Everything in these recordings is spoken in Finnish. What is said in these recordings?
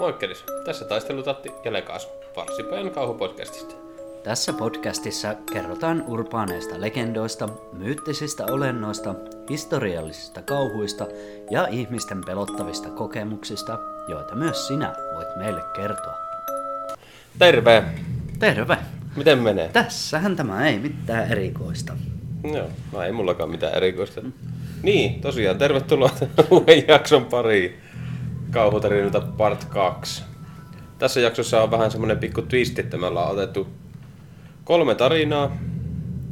Moikkelis, tässä taistelutatti ja Lekas, Varsipäin kauhupodcastista. Tässä podcastissa kerrotaan urbaaneista legendoista, myyttisistä olennoista, historiallisista kauhuista ja ihmisten pelottavista kokemuksista, joita myös sinä voit meille kertoa. Terve! Terve! Miten menee? Tässähän tämä ei mitään erikoista. Joo, no ei mullakaan mitään erikoista. Niin, tosiaan, tervetuloa uuden jakson pariin. Kauhutarinilta part 2. Tässä jaksossa on vähän semmonen pikku twist, että me ollaan otettu kolme tarinaa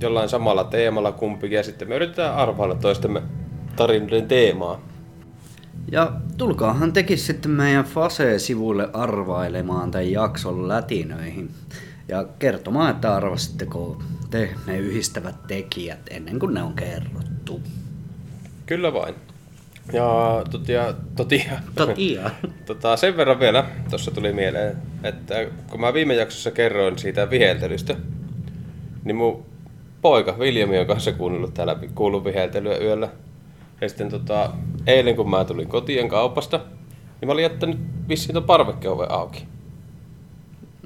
jollain samalla teemalla kumpikin ja sitten me yritetään arvailla toistemme tarinoiden teemaa. Ja tulkaahan teki sitten meidän Fase-sivuille arvailemaan tämän jakson lätinöihin. Ja kertomaan, että arvasitteko te ne yhdistävät tekijät ennen kuin ne on kerrottu. Kyllä vain. Ja totia, totia, Totia. tota, sen verran vielä tuossa tuli mieleen, että kun mä viime jaksossa kerroin siitä viheltelystä, niin mun poika Viljami on kanssa kuunnellut täällä kuullut viheltelyä yöllä. Ja sitten tota, eilen kun mä tulin kotiin kaupasta, niin mä olin jättänyt vissiin ton parvekkeoven auki.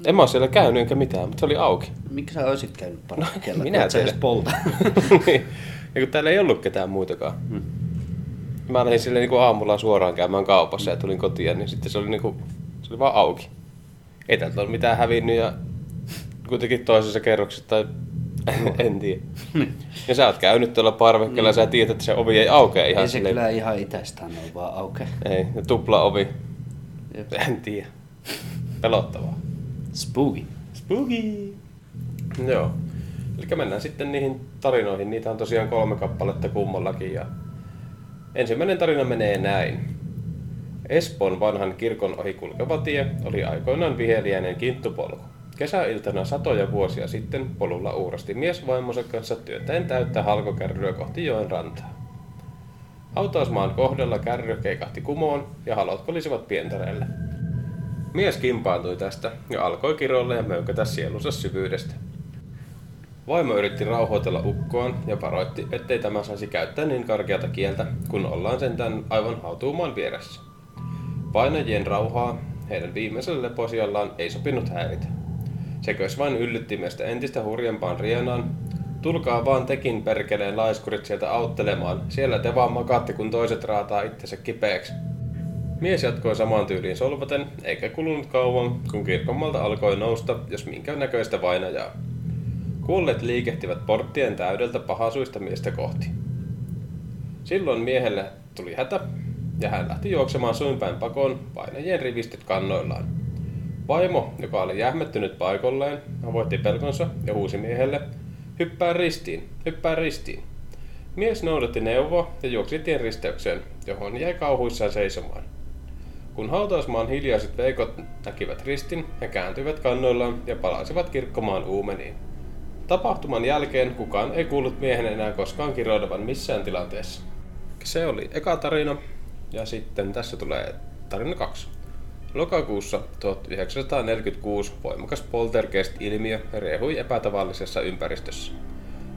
En mä oo siellä käynyt enkä mitään, mutta se oli auki. Miksi sä olisit käynyt parkkeella? minä kun sä edes teille. polta. Niin. ja kun täällä ei ollut ketään muitakaan. Hmm. Mä lähdin sille niin aamulla suoraan käymään kaupassa ja tulin kotiin, niin sitten se oli, niin kuin, se oli vaan auki. Ei täältä ole mitään hävinnyt ja kuitenkin toisessa kerroksessa tai en tiedä. Ja sä oot käynyt tuolla parvekkeella ja sä tiedät, että se ovi ei aukea ihan Ei se silleen. kyllä ihan itsestään ole vaan auke. Ei, ja tupla ovi. Jep. En tiedä. Pelottavaa. Spooky. Spooky! Joo. Eli mennään sitten niihin tarinoihin. Niitä on tosiaan kolme kappaletta kummallakin. Ja ensimmäinen tarina menee näin. Espoon vanhan kirkon ohi kulkeva tie oli aikoinaan viheliäinen kinttupolku. Kesäiltana satoja vuosia sitten polulla uurasti mies vaimonsa kanssa työtäen täyttä halkokärryä kohti joen rantaa. Hautausmaan kohdalla kärry keikahti kumoon ja halot kolisivat pientareelle. Mies kimpaantui tästä ja alkoi kiroilla ja möykätä sielunsa syvyydestä. Vaimo yritti rauhoitella ukkoaan ja varoitti, ettei tämä saisi käyttää niin karkeata kieltä, kun ollaan sentään aivan hautuumaan vieressä. Painajien rauhaa heidän viimeisellä leposiallaan ei sopinut häiritä. Sekös vain yllytti miestä entistä hurjempaan rienaan. Tulkaa vaan tekin perkeleen laiskurit sieltä auttelemaan. Siellä te vaan makaatte, kun toiset raataa itsensä kipeäksi. Mies jatkoi samaan tyyliin solvaten, eikä kulunut kauan, kun kirkonmalta alkoi nousta, jos minkä näköistä vainajaa. Kuolleet liikehtivät porttien täydeltä pahasuista miestä kohti. Silloin miehelle tuli hätä, ja hän lähti juoksemaan suinpäin pakoon painajien rivistöt kannoillaan. Vaimo, joka oli jähmettynyt paikolleen, avoitti pelkonsa ja huusi miehelle, hyppää ristiin, hyppää ristiin. Mies noudatti neuvoa ja juoksi tien risteykseen, johon jäi kauhuissaan seisomaan. Kun hautausmaan hiljaiset veikot näkivät ristin, he kääntyivät kannoillaan ja palasivat kirkkomaan uumeniin. Tapahtuman jälkeen kukaan ei kuullut miehen enää koskaan kiroilevan missään tilanteessa. Se oli eka tarina, ja sitten tässä tulee tarina kaksi. Lokakuussa 1946 voimakas poltergeist-ilmiö riehui epätavallisessa ympäristössä.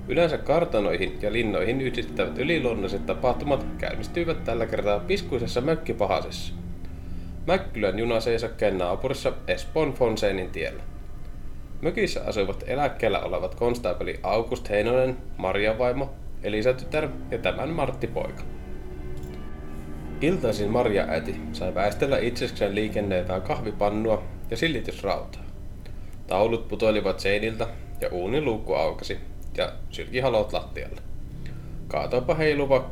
Yleensä kartanoihin ja linnoihin yhdistettävät yliluonnolliset tapahtumat käynnistyivät tällä kertaa piskuisessa mökkipahasessa. Mäkkylän junaseisakkeen naapurissa Espoon Fonseinin tiellä. Mökissä asuivat eläkkeellä olevat konstaapeli August Heinonen, Maria vaimo, Elisa tytär ja tämän Martti poika. Iltaisin Maria äiti sai väistellä itsekseen liikennöivää kahvipannua ja sillitysrautaa. Taulut putoilivat seiniltä ja uunin luukku aukasi ja sylki halot lattialle. Kaatoipa heiluva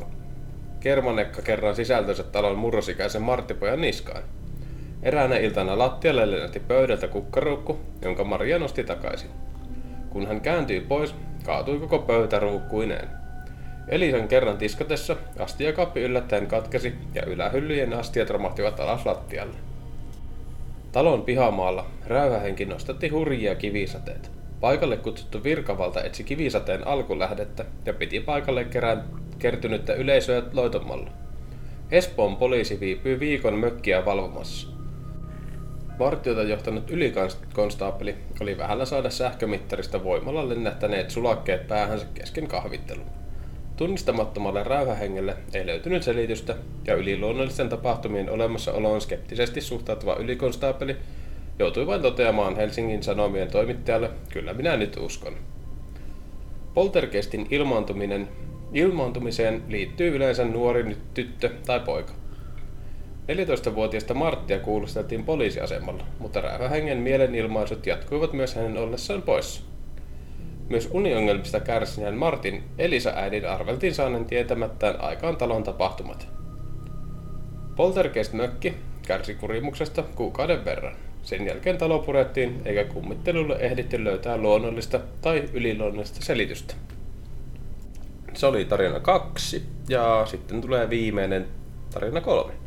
kermanekka kerran sisältönsä talon murrosikäisen Marttipojan niskaan. Eräänä iltana lattialle lennähti pöydältä kukkaruukku, jonka Maria nosti takaisin. Kun hän kääntyi pois, kaatui koko pöytä ruukkuineen. Elisan kerran tiskatessa astiakaappi yllättäen katkesi ja ylähyllyjen astiat romahtivat alas lattialle. Talon pihamaalla räyhähenki nostatti hurjia kivisateita. Paikalle kutsuttu virkavalta etsi kivisateen alkulähdettä ja piti paikalle kerään kertynyttä yleisöä loitomalla. Espoon poliisi viipyi viikon mökkiä valvomassa. Vartiota johtanut ylikonstaapeli oli vähällä saada sähkömittarista voimalla lennähtäneet sulakkeet päähänsä kesken kahvittelun. Tunnistamattomalle räyhähengelle ei löytynyt selitystä, ja yliluonnollisten tapahtumien olemassaoloon skeptisesti suhtautuva ylikonstaapeli joutui vain toteamaan Helsingin Sanomien toimittajalle, kyllä minä nyt uskon. Poltergeistin ilmaantuminen, ilmaantumiseen liittyy yleensä nuori tyttö tai poika. 14-vuotiaista Marttia kuulusteltiin poliisiasemalla, mutta räävähengen mielenilmaisut jatkuivat myös hänen ollessaan poissa. Myös uniongelmista kärsineen Martin Elisa-äidin arveltiin saaneen tietämättään aikaan talon tapahtumat. Poltergeist-mökki kärsi kurimuksesta kuukauden verran. Sen jälkeen talo purettiin, eikä kummittelulle ehditty löytää luonnollista tai yliluonnollista selitystä. Se oli tarina kaksi, ja sitten tulee viimeinen tarina kolme.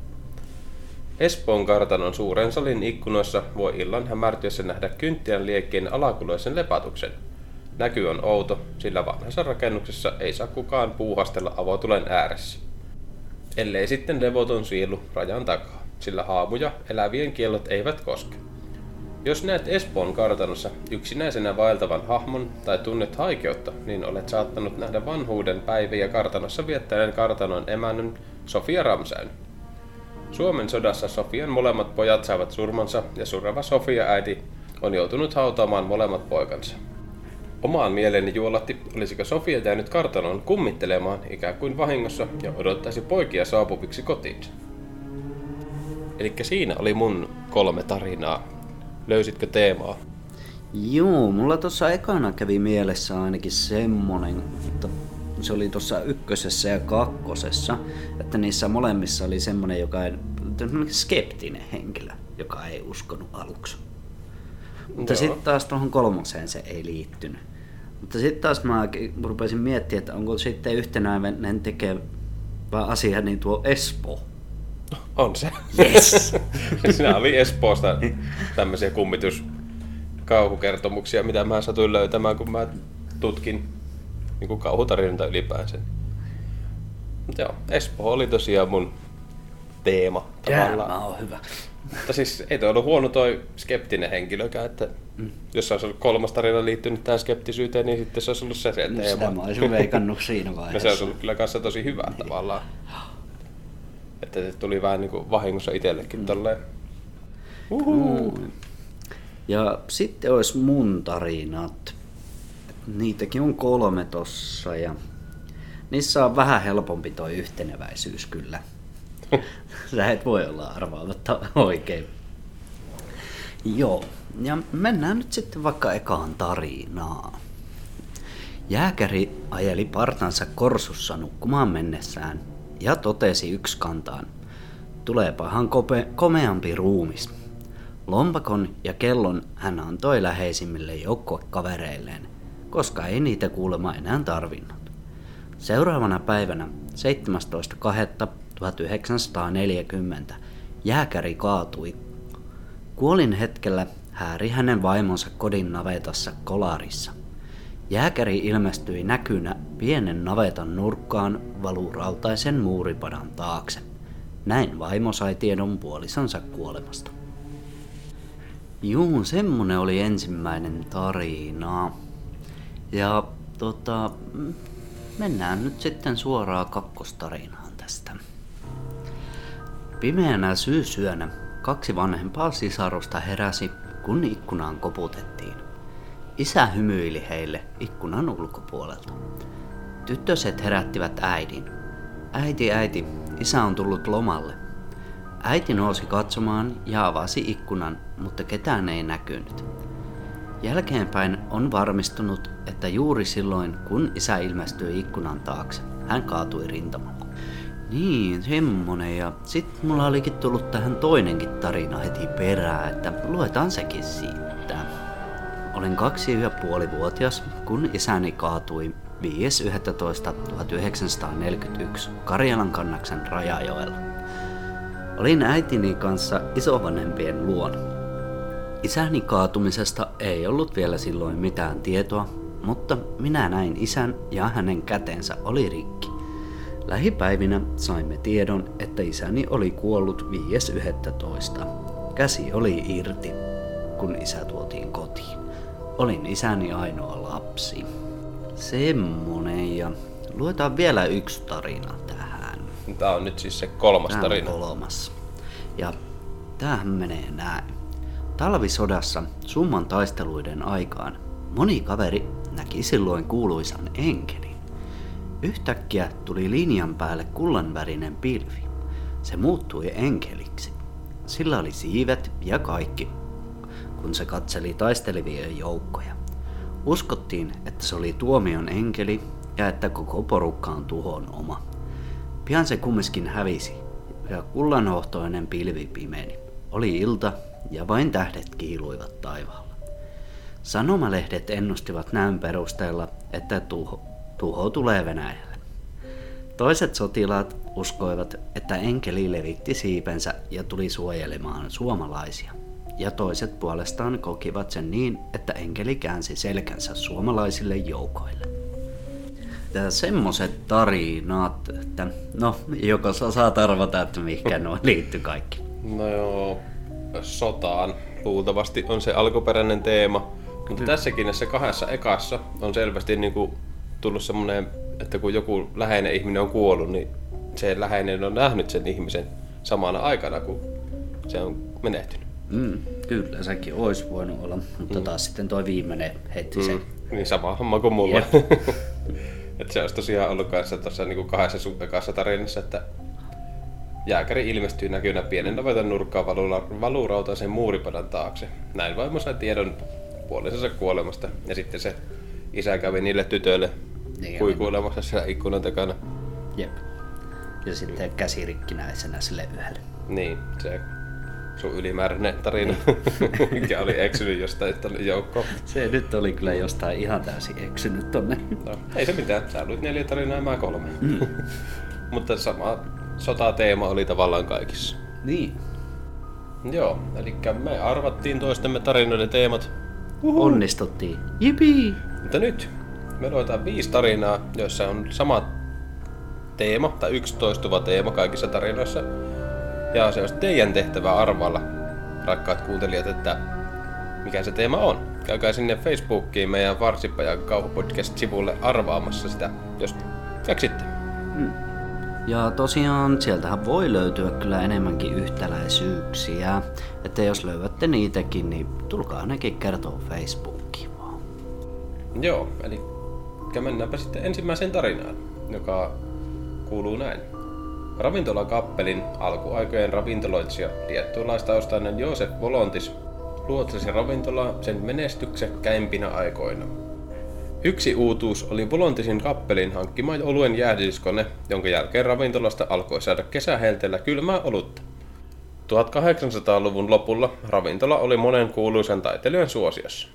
Espoon kartanon suuren salin ikkunoissa voi illan hämärtyessä nähdä kynttilän liekkien alakuloisen lepatuksen. Näky on outo, sillä vanhassa rakennuksessa ei saa kukaan puuhastella avotulen ääressä. Ellei sitten levoton sielu rajan takaa, sillä haamuja elävien kiellot eivät koske. Jos näet Espoon kartanossa yksinäisenä vaeltavan hahmon tai tunnet haikeutta, niin olet saattanut nähdä vanhuuden päiviä kartanossa viettäneen kartanon emännön Sofia Ramsäyn. Suomen sodassa Sofian molemmat pojat saavat surmansa ja surava Sofia äiti on joutunut hautaamaan molemmat poikansa. Omaan mieleeni juolatti, olisiko Sofia jäänyt kartanoon kummittelemaan ikään kuin vahingossa ja odottaisi poikia saapuviksi kotiinsa. Eli siinä oli mun kolme tarinaa. Löysitkö teemaa? Joo, mulla tuossa ekana kävi mielessä ainakin semmonen, että se oli tuossa ykkösessä ja kakkosessa, että niissä molemmissa oli semmonen, joka ei, skeptinen henkilö, joka ei uskonut aluksi. Mutta sitten taas tuohon kolmoseen se ei liittynyt. Mutta sitten taas mä rupesin miettimään, että onko sitten yhtenäinen tekevä asia niin tuo Espoo. On se. Yes. Siinä oli Espoosta tämmöisiä kummitus kauhukertomuksia, mitä mä satuin löytämään, kun mä tutkin niin kuin kauhutarinoita ylipäänsä. Mutta joo, Espoo oli tosiaan mun teema tavallaan. Tämä on hyvä. Mutta siis ei toi ollut huono toi skeptinen henkilökään, että mm. jos se olisi ollut kolmas tarina liittynyt tähän skeptisyyteen, niin sitten se olisi ollut se, se no, teema. Sitä mä olisin veikannut siinä vaiheessa. No se olisi ollut kyllä kanssa tosi hyvä niin. tavallaan. Että se tuli vähän niin kuin vahingossa itsellekin mm. tolleen. Uhuhu. Mm. Ja sitten olisi mun tarinat. Niitäkin on kolme tossa ja niissä on vähän helpompi toi yhteneväisyys kyllä. Sä et voi olla arvaamatta oikein. Joo, ja mennään nyt sitten vaikka ekaan tarinaan. Jääkäri ajeli partansa korsussa nukkumaan mennessään ja totesi yksi kantaan. Tuleepahan kope, komeampi ruumis. Lompakon ja kellon hän antoi läheisimmille joukkuekavereilleen, koska ei niitä kuulema enää tarvinnut. Seuraavana päivänä 1940 jääkäri kaatui. Kuolin hetkellä hääri hänen vaimonsa kodin navetassa kolarissa. Jääkäri ilmestyi näkynä pienen navetan nurkkaan valurautaisen muuripadan taakse. Näin vaimo sai tiedon puolisonsa kuolemasta. Juu, semmonen oli ensimmäinen tarina. Ja tota, mennään nyt sitten suoraan kakkostarinaan tästä. Pimeänä syysyönä kaksi vanhempaa sisarusta heräsi, kun ikkunaan koputettiin. Isä hymyili heille ikkunan ulkopuolelta. Tyttöset herättivät äidin. Äiti, äiti, isä on tullut lomalle. Äiti nousi katsomaan ja avasi ikkunan, mutta ketään ei näkynyt. Jälkeenpäin on varmistunut, että juuri silloin, kun isä ilmestyi ikkunan taakse, hän kaatui rintamalla. Niin, semmonen. Ja sit mulla olikin tullut tähän toinenkin tarina heti perään, että luetaan sekin siitä. Olin kaksi ja puoli vuotias, kun isäni kaatui 5.11.1941 Karjalan kannaksen Rajajoella. Olin äitini kanssa isovanhempien luona. Isäni kaatumisesta ei ollut vielä silloin mitään tietoa, mutta minä näin isän ja hänen kätensä oli rikki. Lähipäivinä saimme tiedon, että isäni oli kuollut 5.11. Käsi oli irti, kun isä tuotiin kotiin. Olin isäni ainoa lapsi. Semmonen ja luetaan vielä yksi tarina tähän. Tämä on nyt siis se kolmas Tämä tarina. on kolmas. Ja tämähän menee näin. Talvisodassa summan taisteluiden aikaan moni kaveri näki silloin kuuluisan enkelin. Yhtäkkiä tuli linjan päälle kullanvärinen pilvi. Se muuttui enkeliksi. Sillä oli siivet ja kaikki, kun se katseli taistelevien joukkoja. Uskottiin, että se oli tuomion enkeli ja että koko porukka on tuhon oma. Pian se kumminkin hävisi ja kullanhohtoinen pilvi pimeni. Oli ilta ja vain tähdet kiiluivat taivaalla. Sanomalehdet ennustivat näyn perusteella, että tuho, tuho tulee Venäjälle. Toiset sotilaat uskoivat, että enkeli levitti siipensä ja tuli suojelemaan suomalaisia. Ja toiset puolestaan kokivat sen niin, että enkeli käänsi selkänsä suomalaisille joukoille. Ja semmoset tarinat, että no, joko sä saat arvata, että mihinkä nuo liittyy kaikki. No joo, sotaan luultavasti on se alkuperäinen teema. Mutta tässäkin näissä kahdessa ekassa on selvästi niinku tullut semmoinen, että kun joku läheinen ihminen on kuollut, niin se läheinen on nähnyt sen ihmisen samana aikana, kun se on menehtynyt. Mm, kyllä, sekin olisi voinut olla, mutta mm. taas sitten toi viimeinen heitti sen. Niin sama homma kuin mulla. Jep. että se olisi tosiaan ollut kanssa tuossa niinku kahdessa sun ekassa tarinassa, että jääkäri ilmestyy näkynä pienen navetan nurkkaan valula- valurautaisen muuripadan taakse. Näin vaimo sai tiedon puolisensa kuolemasta ja sitten se isä kävi niille tytöille Niin, kuikuilemassa siellä ikkunan takana. Jep. Ja sitten käsi rikkinäisenä sille yhdelle. Niin, se sun ylimääräinen tarina, mikä oli eksynyt jostain tonne joukkoon. Se nyt oli kyllä jostain ihan täysin eksynyt tonne. No, ei se mitään, sä luit neljä tarinaa ja mä kolme. Mutta sama sotateema oli tavallaan kaikissa. Niin. Joo, eli me arvattiin toistemme tarinoiden teemat. Onnistuttiin. Jipi! Mutta nyt me luetaan viisi tarinaa, joissa on sama teema, tai yksi toistuva teema kaikissa tarinoissa. Ja se olisi teidän tehtävä arvailla, rakkaat kuuntelijat, että mikä se teema on. Käykää sinne Facebookiin meidän Varsipajan kauhupodcast-sivulle arvaamassa sitä, jos keksitte. Ja tosiaan sieltähän voi löytyä kyllä enemmänkin yhtäläisyyksiä. Että jos löydätte niitäkin, niin tulkaa ainakin kertoa Facebookiin vaan. Joo, eli mennäänpä sitten ensimmäiseen tarinaan, joka kuuluu näin. Ravintolakappelin alkuaikojen ravintoloitsija liettualaistaustainen Joosef Volontis luotsasi ravintolaa sen menestyksekkäimpinä aikoina. Yksi uutuus oli Volontisin kappelin hankkima oluen jäähdytyskone, jonka jälkeen ravintolasta alkoi saada kesähelteellä kylmää olutta. 1800-luvun lopulla ravintola oli monen kuuluisan taiteilijan suosiossa.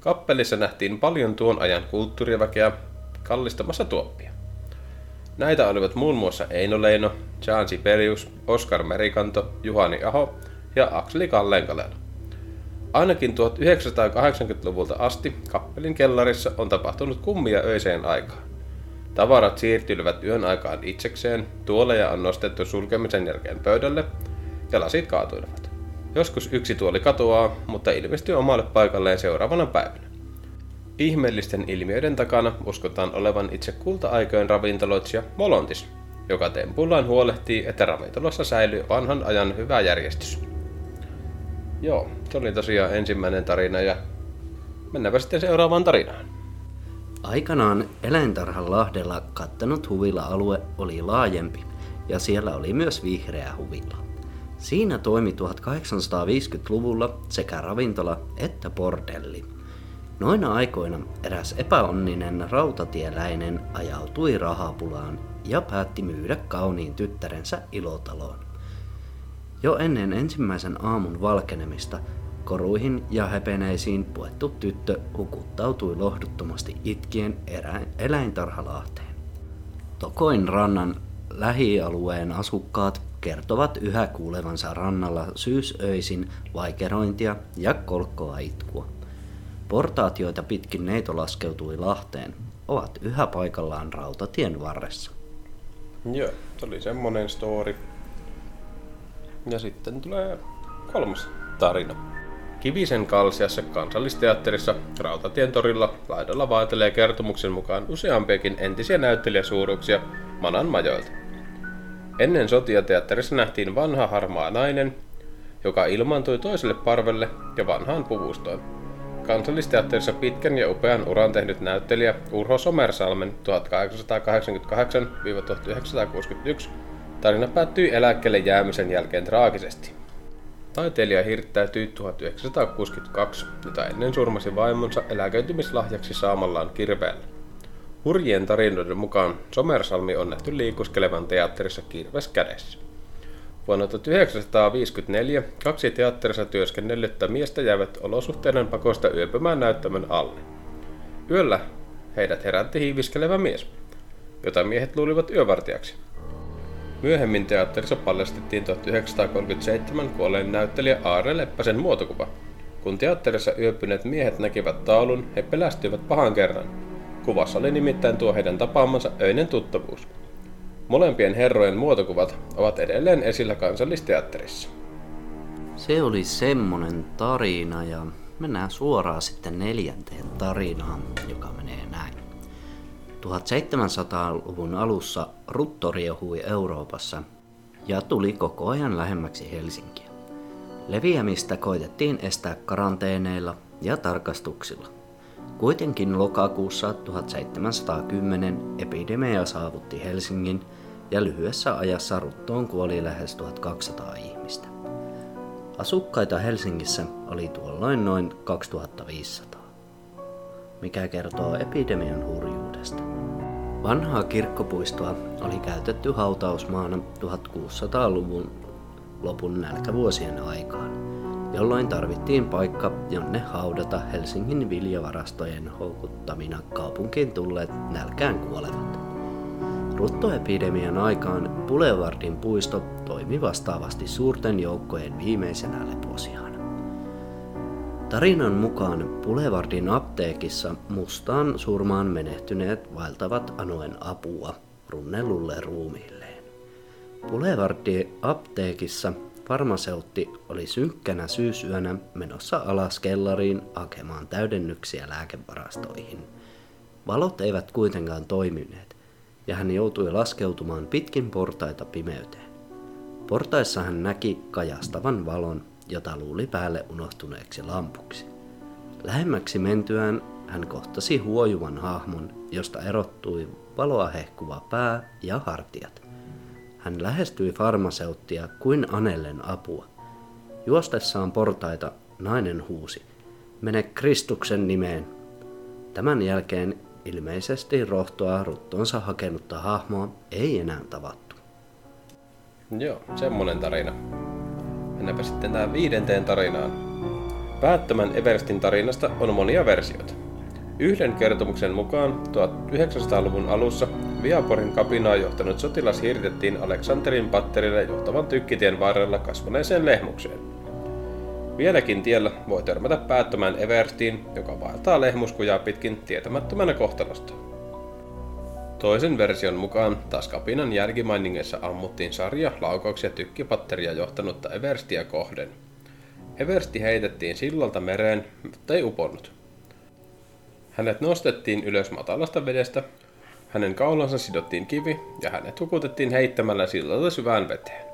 Kappelissa nähtiin paljon tuon ajan kulttuuriväkeä kallistamassa tuoppia. Näitä olivat muun muassa Eino Leino, Jean Sibelius, Oskar Merikanto, Juhani Aho ja Akseli Kallenkalelo. Ainakin 1980-luvulta asti kappelin kellarissa on tapahtunut kummia öiseen aikaan. Tavarat siirtyivät yön aikaan itsekseen, tuoleja on nostettu sulkemisen jälkeen pöydälle ja lasit kaatuivat. Joskus yksi tuoli katoaa, mutta ilmestyy omalle paikalleen seuraavana päivänä. Ihmeellisten ilmiöiden takana uskotaan olevan itse kulta-aikojen ravintoloitsija Molontis, joka tempullaan huolehtii, että ravintolassa säilyy vanhan ajan hyvä järjestys. Joo, se oli tosiaan ensimmäinen tarina ja mennäänpä sitten seuraavaan tarinaan. Aikanaan eläintarhan Lahdella kattanut huvila-alue oli laajempi ja siellä oli myös vihreä huvila. Siinä toimi 1850-luvulla sekä ravintola että bordelli. Noina aikoina eräs epäonninen rautatieläinen ajautui rahapulaan ja päätti myydä kauniin tyttärensä ilotaloon. Jo ennen ensimmäisen aamun valkenemista koruihin ja hepeneisiin puettu tyttö hukuttautui lohduttomasti itkien erä- eläintarhalahteen. Tokoin rannan lähialueen asukkaat kertovat yhä kuulevansa rannalla syysöisin vaikerointia ja kolkkoa itkua. Portaat, joita pitkin neito laskeutui Lahteen, ovat yhä paikallaan rautatien varressa. Joo, se oli semmonen story. Ja sitten tulee kolmas tarina. Kivisen kalsiassa kansallisteatterissa Rautatien torilla laidalla vaatelee kertomuksen mukaan useampiakin entisiä näyttelijäsuuruuksia Manan majoilta. Ennen sotia teatterissa nähtiin vanha harmaa nainen, joka ilmaantui toiselle parvelle ja vanhaan puvustoon. Kansallisteatterissa pitkän ja upean uran tehnyt näyttelijä Urho Somersalmen 1882-1961 tarina päättyi eläkkeelle jäämisen jälkeen traagisesti. Taiteilija hirttäytyi 1962, jota ennen surmasi vaimonsa eläköitymislahjaksi saamallaan kirveellä. Hurjien tarinoiden mukaan Somersalmi on nähty liikuskelevan teatterissa kirves kädessä. Vuonna 1954 kaksi teatterissa työskennellyttä miestä jäivät olosuhteiden pakosta yöpymään näyttämön alle. Yöllä heidät herätti hiiviskelevä mies, jota miehet luulivat yövartijaksi. Myöhemmin teatterissa paljastettiin 1937 kuolleen näyttelijä Aare Leppäsen muotokuva. Kun teatterissa yöpyneet miehet näkivät taulun, he pelästyivät pahan kerran. Kuvassa oli nimittäin tuo heidän tapaamansa öinen tuttavuus. Molempien herrojen muotokuvat ovat edelleen esillä kansallisteatterissa. Se oli semmonen tarina ja mennään suoraan sitten neljänteen tarinaan, joka menee näin. 1700-luvun alussa rutto riehui Euroopassa ja tuli koko ajan lähemmäksi Helsinkiä. Leviämistä koitettiin estää karanteeneilla ja tarkastuksilla. Kuitenkin lokakuussa 1710 epidemia saavutti Helsingin ja lyhyessä ajassa ruttoon kuoli lähes 1200 ihmistä. Asukkaita Helsingissä oli tuolloin noin 2500, mikä kertoo epidemian hurjuudesta. Vanhaa kirkkopuistoa oli käytetty hautausmaana 1600-luvun lopun nälkävuosien aikaan, jolloin tarvittiin paikka, jonne haudata Helsingin viljavarastojen houkuttamina kaupunkiin tulleet nälkään kuolevat. Ruttoepidemian aikaan Boulevardin puisto toimi vastaavasti suurten joukkojen viimeisenä leposiana. Tarinan mukaan Boulevardin apteekissa mustaan surmaan menehtyneet vaeltavat anoen apua runnellulle ruumiilleen. Boulevardin apteekissa farmaseutti oli synkkänä syysyönä menossa alas kellariin hakemaan täydennyksiä lääkevarastoihin. Valot eivät kuitenkaan toimineet, ja hän joutui laskeutumaan pitkin portaita pimeyteen. Portaissa hän näki kajastavan valon jota luuli päälle unohtuneeksi lampuksi. Lähemmäksi mentyään hän kohtasi huojuvan hahmon, josta erottui valoa hehkuva pää ja hartiat. Hän lähestyi farmaseuttia kuin anellen apua. Juostessaan portaita nainen huusi, mene Kristuksen nimeen. Tämän jälkeen ilmeisesti rohtoa ruttonsa hakenutta hahmoa ei enää tavattu. Joo, semmonen tarina. Mennäänpä sitten tähän viidenteen tarinaan. Päättömän Everestin tarinasta on monia versioita. Yhden kertomuksen mukaan 1900-luvun alussa Viaporin kapinaa johtanut sotilas hirtettiin Aleksanterin patterille johtavan tykkitien varrella kasvaneeseen lehmukseen. Vieläkin tiellä voi törmätä päättömään Everstiin, joka vaeltaa lehmuskujaa pitkin tietämättömänä kohtalosta. Toisen version mukaan taas kapinan jälkimainingeissa ammuttiin sarja laukauksia tykkipatteria johtanutta Everstiä kohden. Eversti heitettiin sillalta mereen, mutta ei uponnut. Hänet nostettiin ylös matalasta vedestä, hänen kaulansa sidottiin kivi ja hänet hukutettiin heittämällä sillalta syvään veteen.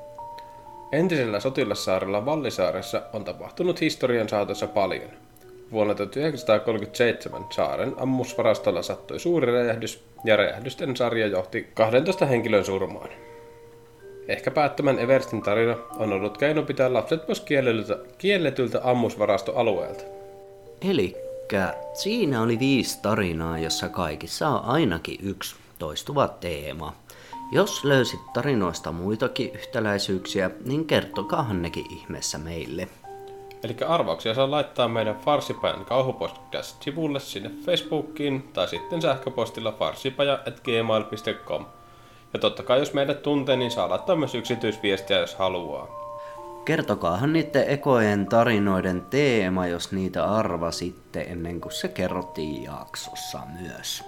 Entisellä sotilassaarella Vallisaaressa on tapahtunut historian saatossa paljon – Vuonna 1937 saaren ammusvarastolla sattui suuri räjähdys ja räjähdysten sarja johti 12 henkilön surmaan. Ehkä päättömän Everstin tarina on ollut keino pitää lapset pois kielletyltä, kielletyltä ammusvarastoalueelta. Eli siinä oli viisi tarinaa, jossa kaikissa on ainakin yksi toistuva teema. Jos löysit tarinoista muitakin yhtäläisyyksiä, niin kertokaahan nekin ihmeessä meille. Eli arvauksia saa laittaa meidän Farsipajan kauhupodcast-sivulle sinne Facebookiin tai sitten sähköpostilla farsipaja.gmail.com. Ja totta kai jos meidät tuntee, niin saa laittaa myös yksityisviestiä, jos haluaa. Kertokaahan niiden ekojen tarinoiden teema, jos niitä arvasitte ennen kuin se kerrottiin jaksossa myös.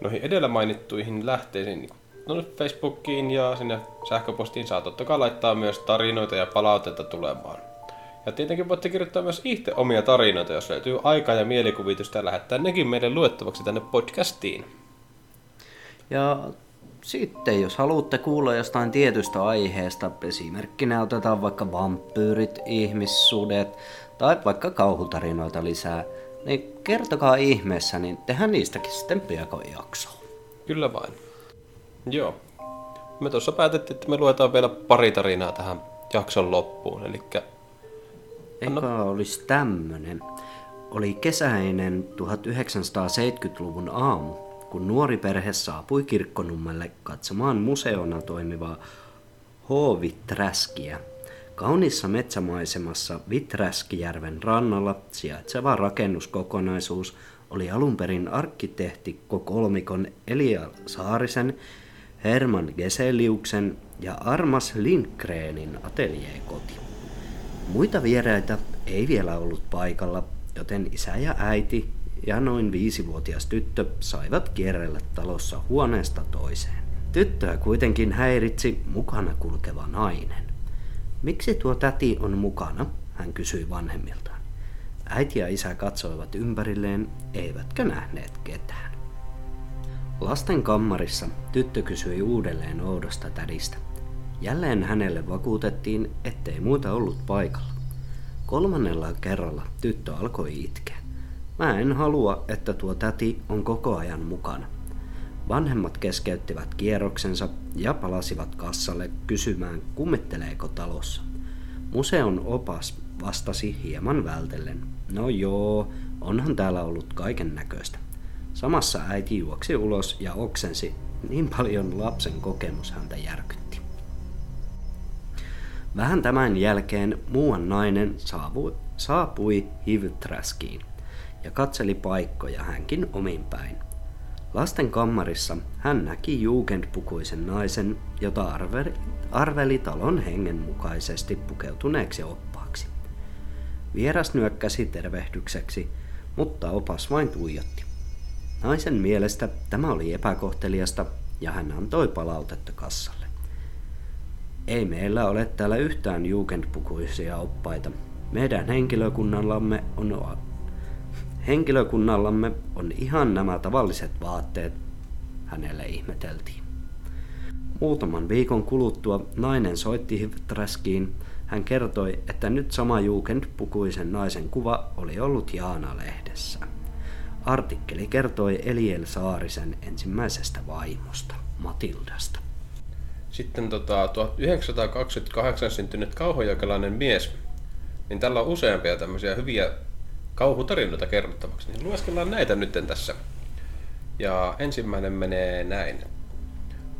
Noihin edellä mainittuihin lähteisiin, niin no Facebookiin ja sinne sähköpostiin saa totta kai laittaa myös tarinoita ja palautetta tulemaan. Ja tietenkin voitte kirjoittaa myös itse omia tarinoita, jos löytyy aikaa ja mielikuvitusta ja lähettää nekin meille luettavaksi tänne podcastiin. Ja sitten jos haluatte kuulla jostain tietystä aiheesta, esimerkkinä otetaan vaikka vampyyrit, ihmissudet tai vaikka kauhutarinoita lisää, niin kertokaa ihmeessä, niin tehdään niistäkin sitten piakon jakso. Kyllä vain. Joo. Me tuossa päätettiin, että me luetaan vielä pari tarinaa tähän jakson loppuun, eli Eka olisi tämmönen. Oli kesäinen 1970-luvun aamu, kun nuori perhe saapui kirkkonummelle katsomaan museona toimivaa H-Viträskiä. Kaunissa metsämaisemassa Viträskijärven rannalla sijaitseva rakennuskokonaisuus oli alun perin arkkitehtikko kolmikon Elia Saarisen, Herman Geseliuksen ja Armas Lindgrenin ateljeekoti. Muita vieraita ei vielä ollut paikalla, joten isä ja äiti ja noin viisivuotias tyttö saivat kierrellä talossa huoneesta toiseen. Tyttöä kuitenkin häiritsi mukana kulkeva nainen. Miksi tuo täti on mukana, hän kysyi vanhemmiltaan. Äiti ja isä katsoivat ympärilleen, eivätkä nähneet ketään. Lasten kammarissa tyttö kysyi uudelleen oudosta tädistä. Jälleen hänelle vakuutettiin, ettei muuta ollut paikalla. Kolmannella kerralla tyttö alkoi itkeä. Mä en halua, että tuo täti on koko ajan mukana. Vanhemmat keskeyttivät kierroksensa ja palasivat kassalle kysymään, kummitteleeko talossa. Museon opas vastasi hieman vältellen. No joo, onhan täällä ollut kaiken näköistä. Samassa äiti juoksi ulos ja oksensi, niin paljon lapsen kokemus häntä järkytti. Vähän tämän jälkeen muuan nainen saapui, saapui Hivtraskiin ja katseli paikkoja hänkin omin päin. Lasten kammarissa hän näki jugendpukuisen naisen, jota arveli, arveli talon hengen mukaisesti pukeutuneeksi oppaaksi. Vieras nyökkäsi tervehdykseksi, mutta opas vain tuijotti. Naisen mielestä tämä oli epäkohteliasta ja hän antoi palautetta kassalle. Ei meillä ole täällä yhtään jugendpukuisia oppaita. Meidän henkilökunnallamme on, henkilökunnallamme on ihan nämä tavalliset vaatteet, hänelle ihmeteltiin. Muutaman viikon kuluttua nainen soitti Traskiin. Hän kertoi, että nyt sama jugendpukuisen naisen kuva oli ollut Jaana-lehdessä. Artikkeli kertoi Eliel Saarisen ensimmäisestä vaimosta, Matildasta. Sitten tota, 1928 syntynyt kauhujakalainen mies, niin tällä on useampia tämmöisiä hyviä kauhutarinoita kerrottavaksi. Niin lueskellaan näitä nyt tässä. Ja ensimmäinen menee näin.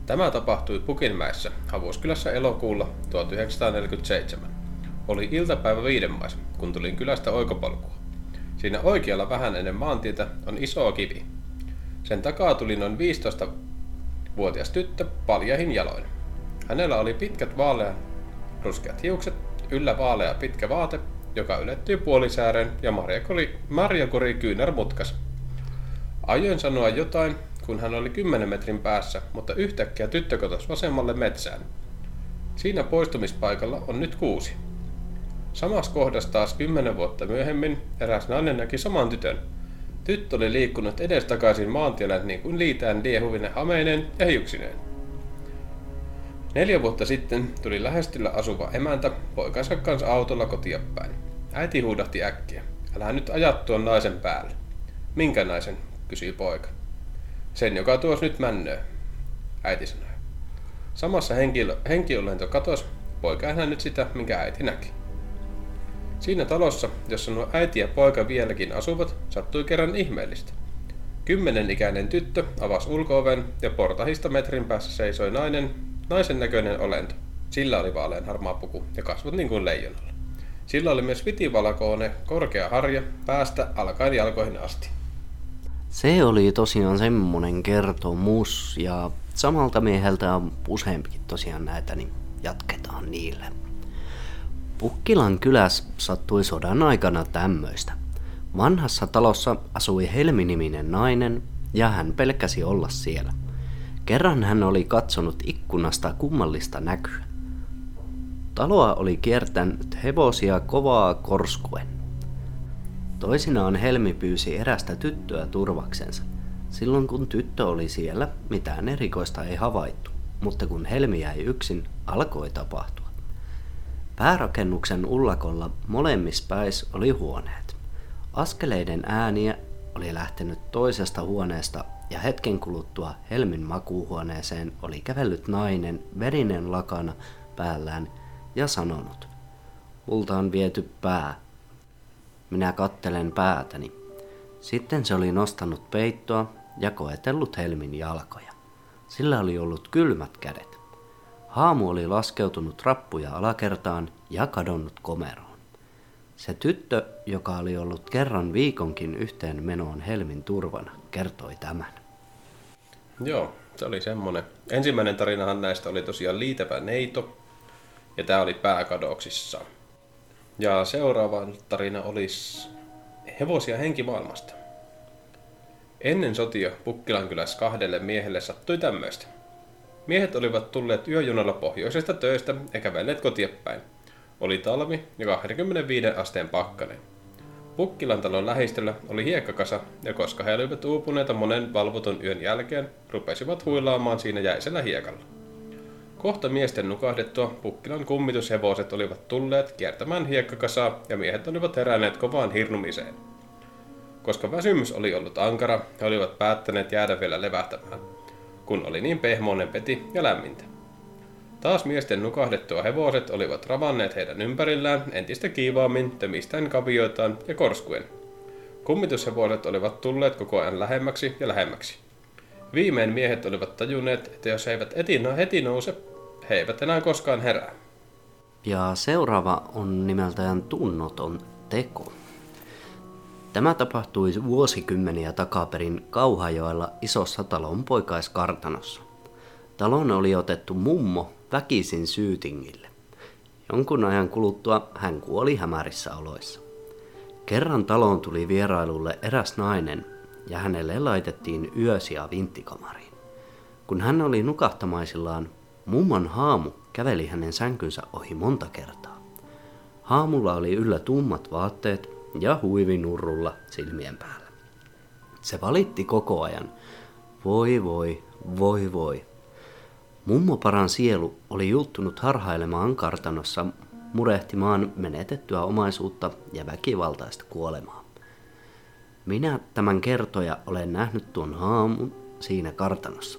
Tämä tapahtui Pukinmäessä, Havuskylässä elokuulla 1947. Oli iltapäivä viidenmaissa, kun tulin kylästä oikopolkua. Siinä oikealla vähän ennen maantietä on iso kivi. Sen takaa tuli noin 15-vuotias tyttö paljahin jaloin. Hänellä oli pitkät vaalea ruskeat hiukset, yllä vaalea pitkä vaate, joka ylettyy puolisääreen ja marjakori, marjakori kyynärmutkas. Ajoin sanoa jotain, kun hän oli 10 metrin päässä, mutta yhtäkkiä tyttö kotosi vasemmalle metsään. Siinä poistumispaikalla on nyt kuusi. Samassa kohdassa taas kymmenen vuotta myöhemmin eräs nainen näki saman tytön. Tyttö oli liikkunut edestakaisin maantiellä niin kuin liitään liehuvinen hameineen ja hiuksineen. Neljä vuotta sitten tuli lähestyllä asuva emäntä poikansa kanssa autolla kotia päin. Äiti huudahti äkkiä. Älä nyt ajat tuon naisen päälle. Minkä naisen? kysyi poika. Sen, joka tuos nyt männöö, äiti sanoi. Samassa henkiolento katos, poika ei nyt sitä, minkä äiti näki. Siinä talossa, jossa nuo äiti ja poika vieläkin asuvat, sattui kerran ihmeellistä. Kymmenen ikäinen tyttö avasi ulkooven ja portahista metrin päässä seisoi nainen, naisen näköinen olento. Sillä oli vaalean harmaa puku ja kasvot niin kuin leijonalla. Sillä oli myös vitivalkoinen korkea harja päästä alkaen jalkoihin asti. Se oli tosiaan semmonen kertomus ja samalta mieheltä on useampikin tosiaan näitä, niin jatketaan niille. Pukkilan kyläs sattui sodan aikana tämmöistä. Vanhassa talossa asui Helmi-niminen nainen ja hän pelkäsi olla siellä – Kerran hän oli katsonut ikkunasta kummallista näkyä. Taloa oli kiertänyt hevosia kovaa korskuen. Toisinaan Helmi pyysi erästä tyttöä turvaksensa. Silloin kun tyttö oli siellä, mitään erikoista ei havaittu, mutta kun Helmi jäi yksin, alkoi tapahtua. Päärakennuksen ullakolla molemmissa päissä oli huoneet. Askeleiden ääniä oli lähtenyt toisesta huoneesta ja hetken kuluttua Helmin makuuhuoneeseen oli kävellyt nainen verinen lakana päällään ja sanonut, multa on viety pää. Minä kattelen päätäni. Sitten se oli nostanut peittoa ja koetellut Helmin jalkoja. Sillä oli ollut kylmät kädet. Haamu oli laskeutunut rappuja alakertaan ja kadonnut komeroon. Se tyttö, joka oli ollut kerran viikonkin yhteen menoon Helmin turvana, kertoi tämän. Joo, se oli semmonen. Ensimmäinen tarinahan näistä oli tosiaan liitevä neito, ja tämä oli pääkadoksissa. Ja seuraava tarina olisi hevosia henkimaailmasta. Ennen sotia Pukkilan kylässä kahdelle miehelle sattui tämmöistä. Miehet olivat tulleet yöjunalla pohjoisesta töistä ja kävelleet kotiepäin. Oli talvi ja 25 asteen pakkanen. Pukkilan talon lähistöllä oli hiekkakasa, ja koska he olivat uupuneita monen valvotun yön jälkeen, rupesivat huilaamaan siinä jäisellä hiekalla. Kohta miesten nukahdettua Pukkilan kummitushevoset olivat tulleet kiertämään hiekkakasaa ja miehet olivat heränneet kovaan hirnumiseen. Koska väsymys oli ollut ankara, he olivat päättäneet jäädä vielä levähtämään, kun oli niin pehmoinen peti ja lämmintä. Taas miesten nukahdettua hevoset olivat ravanneet heidän ympärillään entistä kiivaammin tömistään kavioitaan ja korskuen. Kummitushevoset olivat tulleet koko ajan lähemmäksi ja lähemmäksi. Viimein miehet olivat tajunneet, että jos he eivät eti, heti nouse, he eivät enää koskaan herää. Ja seuraava on nimeltään tunnoton teko. Tämä tapahtui vuosikymmeniä takaperin Kauhajoella isossa talonpoikaiskartanossa. Talon oli otettu mummo väkisin syytingille. Jonkun ajan kuluttua hän kuoli hämärissä oloissa. Kerran taloon tuli vierailulle eräs nainen ja hänelle laitettiin yösiä vinttikamariin. Kun hän oli nukahtamaisillaan, mummon haamu käveli hänen sänkynsä ohi monta kertaa. Haamulla oli yllä tummat vaatteet ja huivi nurrulla silmien päällä. Se valitti koko ajan. Voi voi, voi voi. Mummoparan sielu oli juttunut harhailemaan kartanossa murehtimaan menetettyä omaisuutta ja väkivaltaista kuolemaa. Minä tämän kertoja olen nähnyt tuon haamun siinä kartanossa.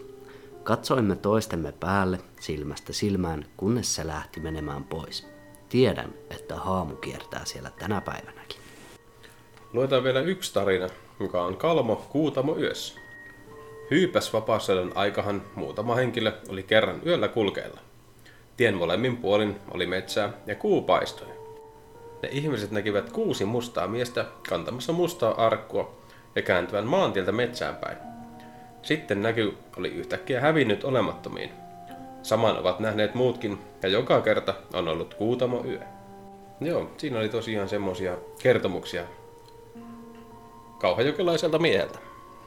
Katsoimme toistemme päälle silmästä silmään, kunnes se lähti menemään pois. Tiedän, että haamu kiertää siellä tänä päivänäkin. Luetaan vielä yksi tarina, joka on Kalmo Kuutamo yössä. Hyypäs vapaasodan aikahan muutama henkilö oli kerran yöllä kulkeilla. Tien molemmin puolin oli metsää ja kuu paistoi. Ne ihmiset näkivät kuusi mustaa miestä kantamassa mustaa arkkua ja kääntyvän maantieltä metsään päin. Sitten näky oli yhtäkkiä hävinnyt olemattomiin. Saman ovat nähneet muutkin, ja joka kerta on ollut kuutamo yö. Joo, siinä oli tosiaan semmosia kertomuksia kauhajokelaiselta mieheltä.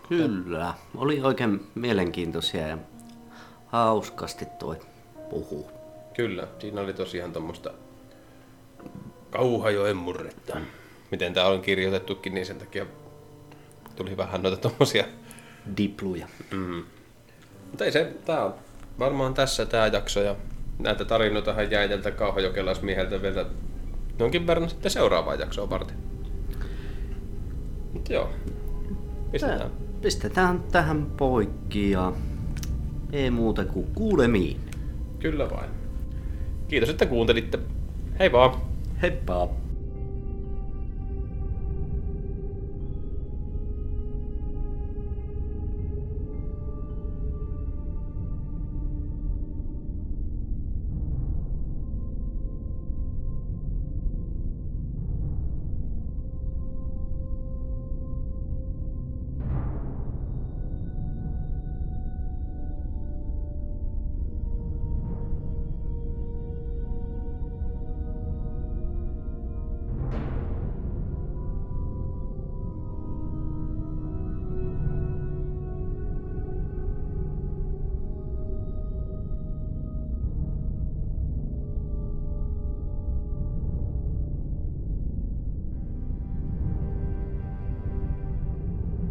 Kyllä, oli oikein mielenkiintoisia ja hauskasti toi puhu. Kyllä, siinä oli tosiaan tuommoista Kauhajoen murretta. Miten tää on kirjoitettukin, niin sen takia tuli vähän noita tommosia Dipluja. Mm. Mutta ei se, tää on varmaan tässä tää jakso ja näitä tarinoita jäi tältä kauhajokelaismieheltä vielä jonkin verran sitten seuraavaa jaksoa varten. Mutta joo, pistetään. Tää, pistetään tähän poikki ja ei muuta kuin kuulemiin. Kyllä vain. Kiitos, että kuuntelitte. Hei vaan! Heippa!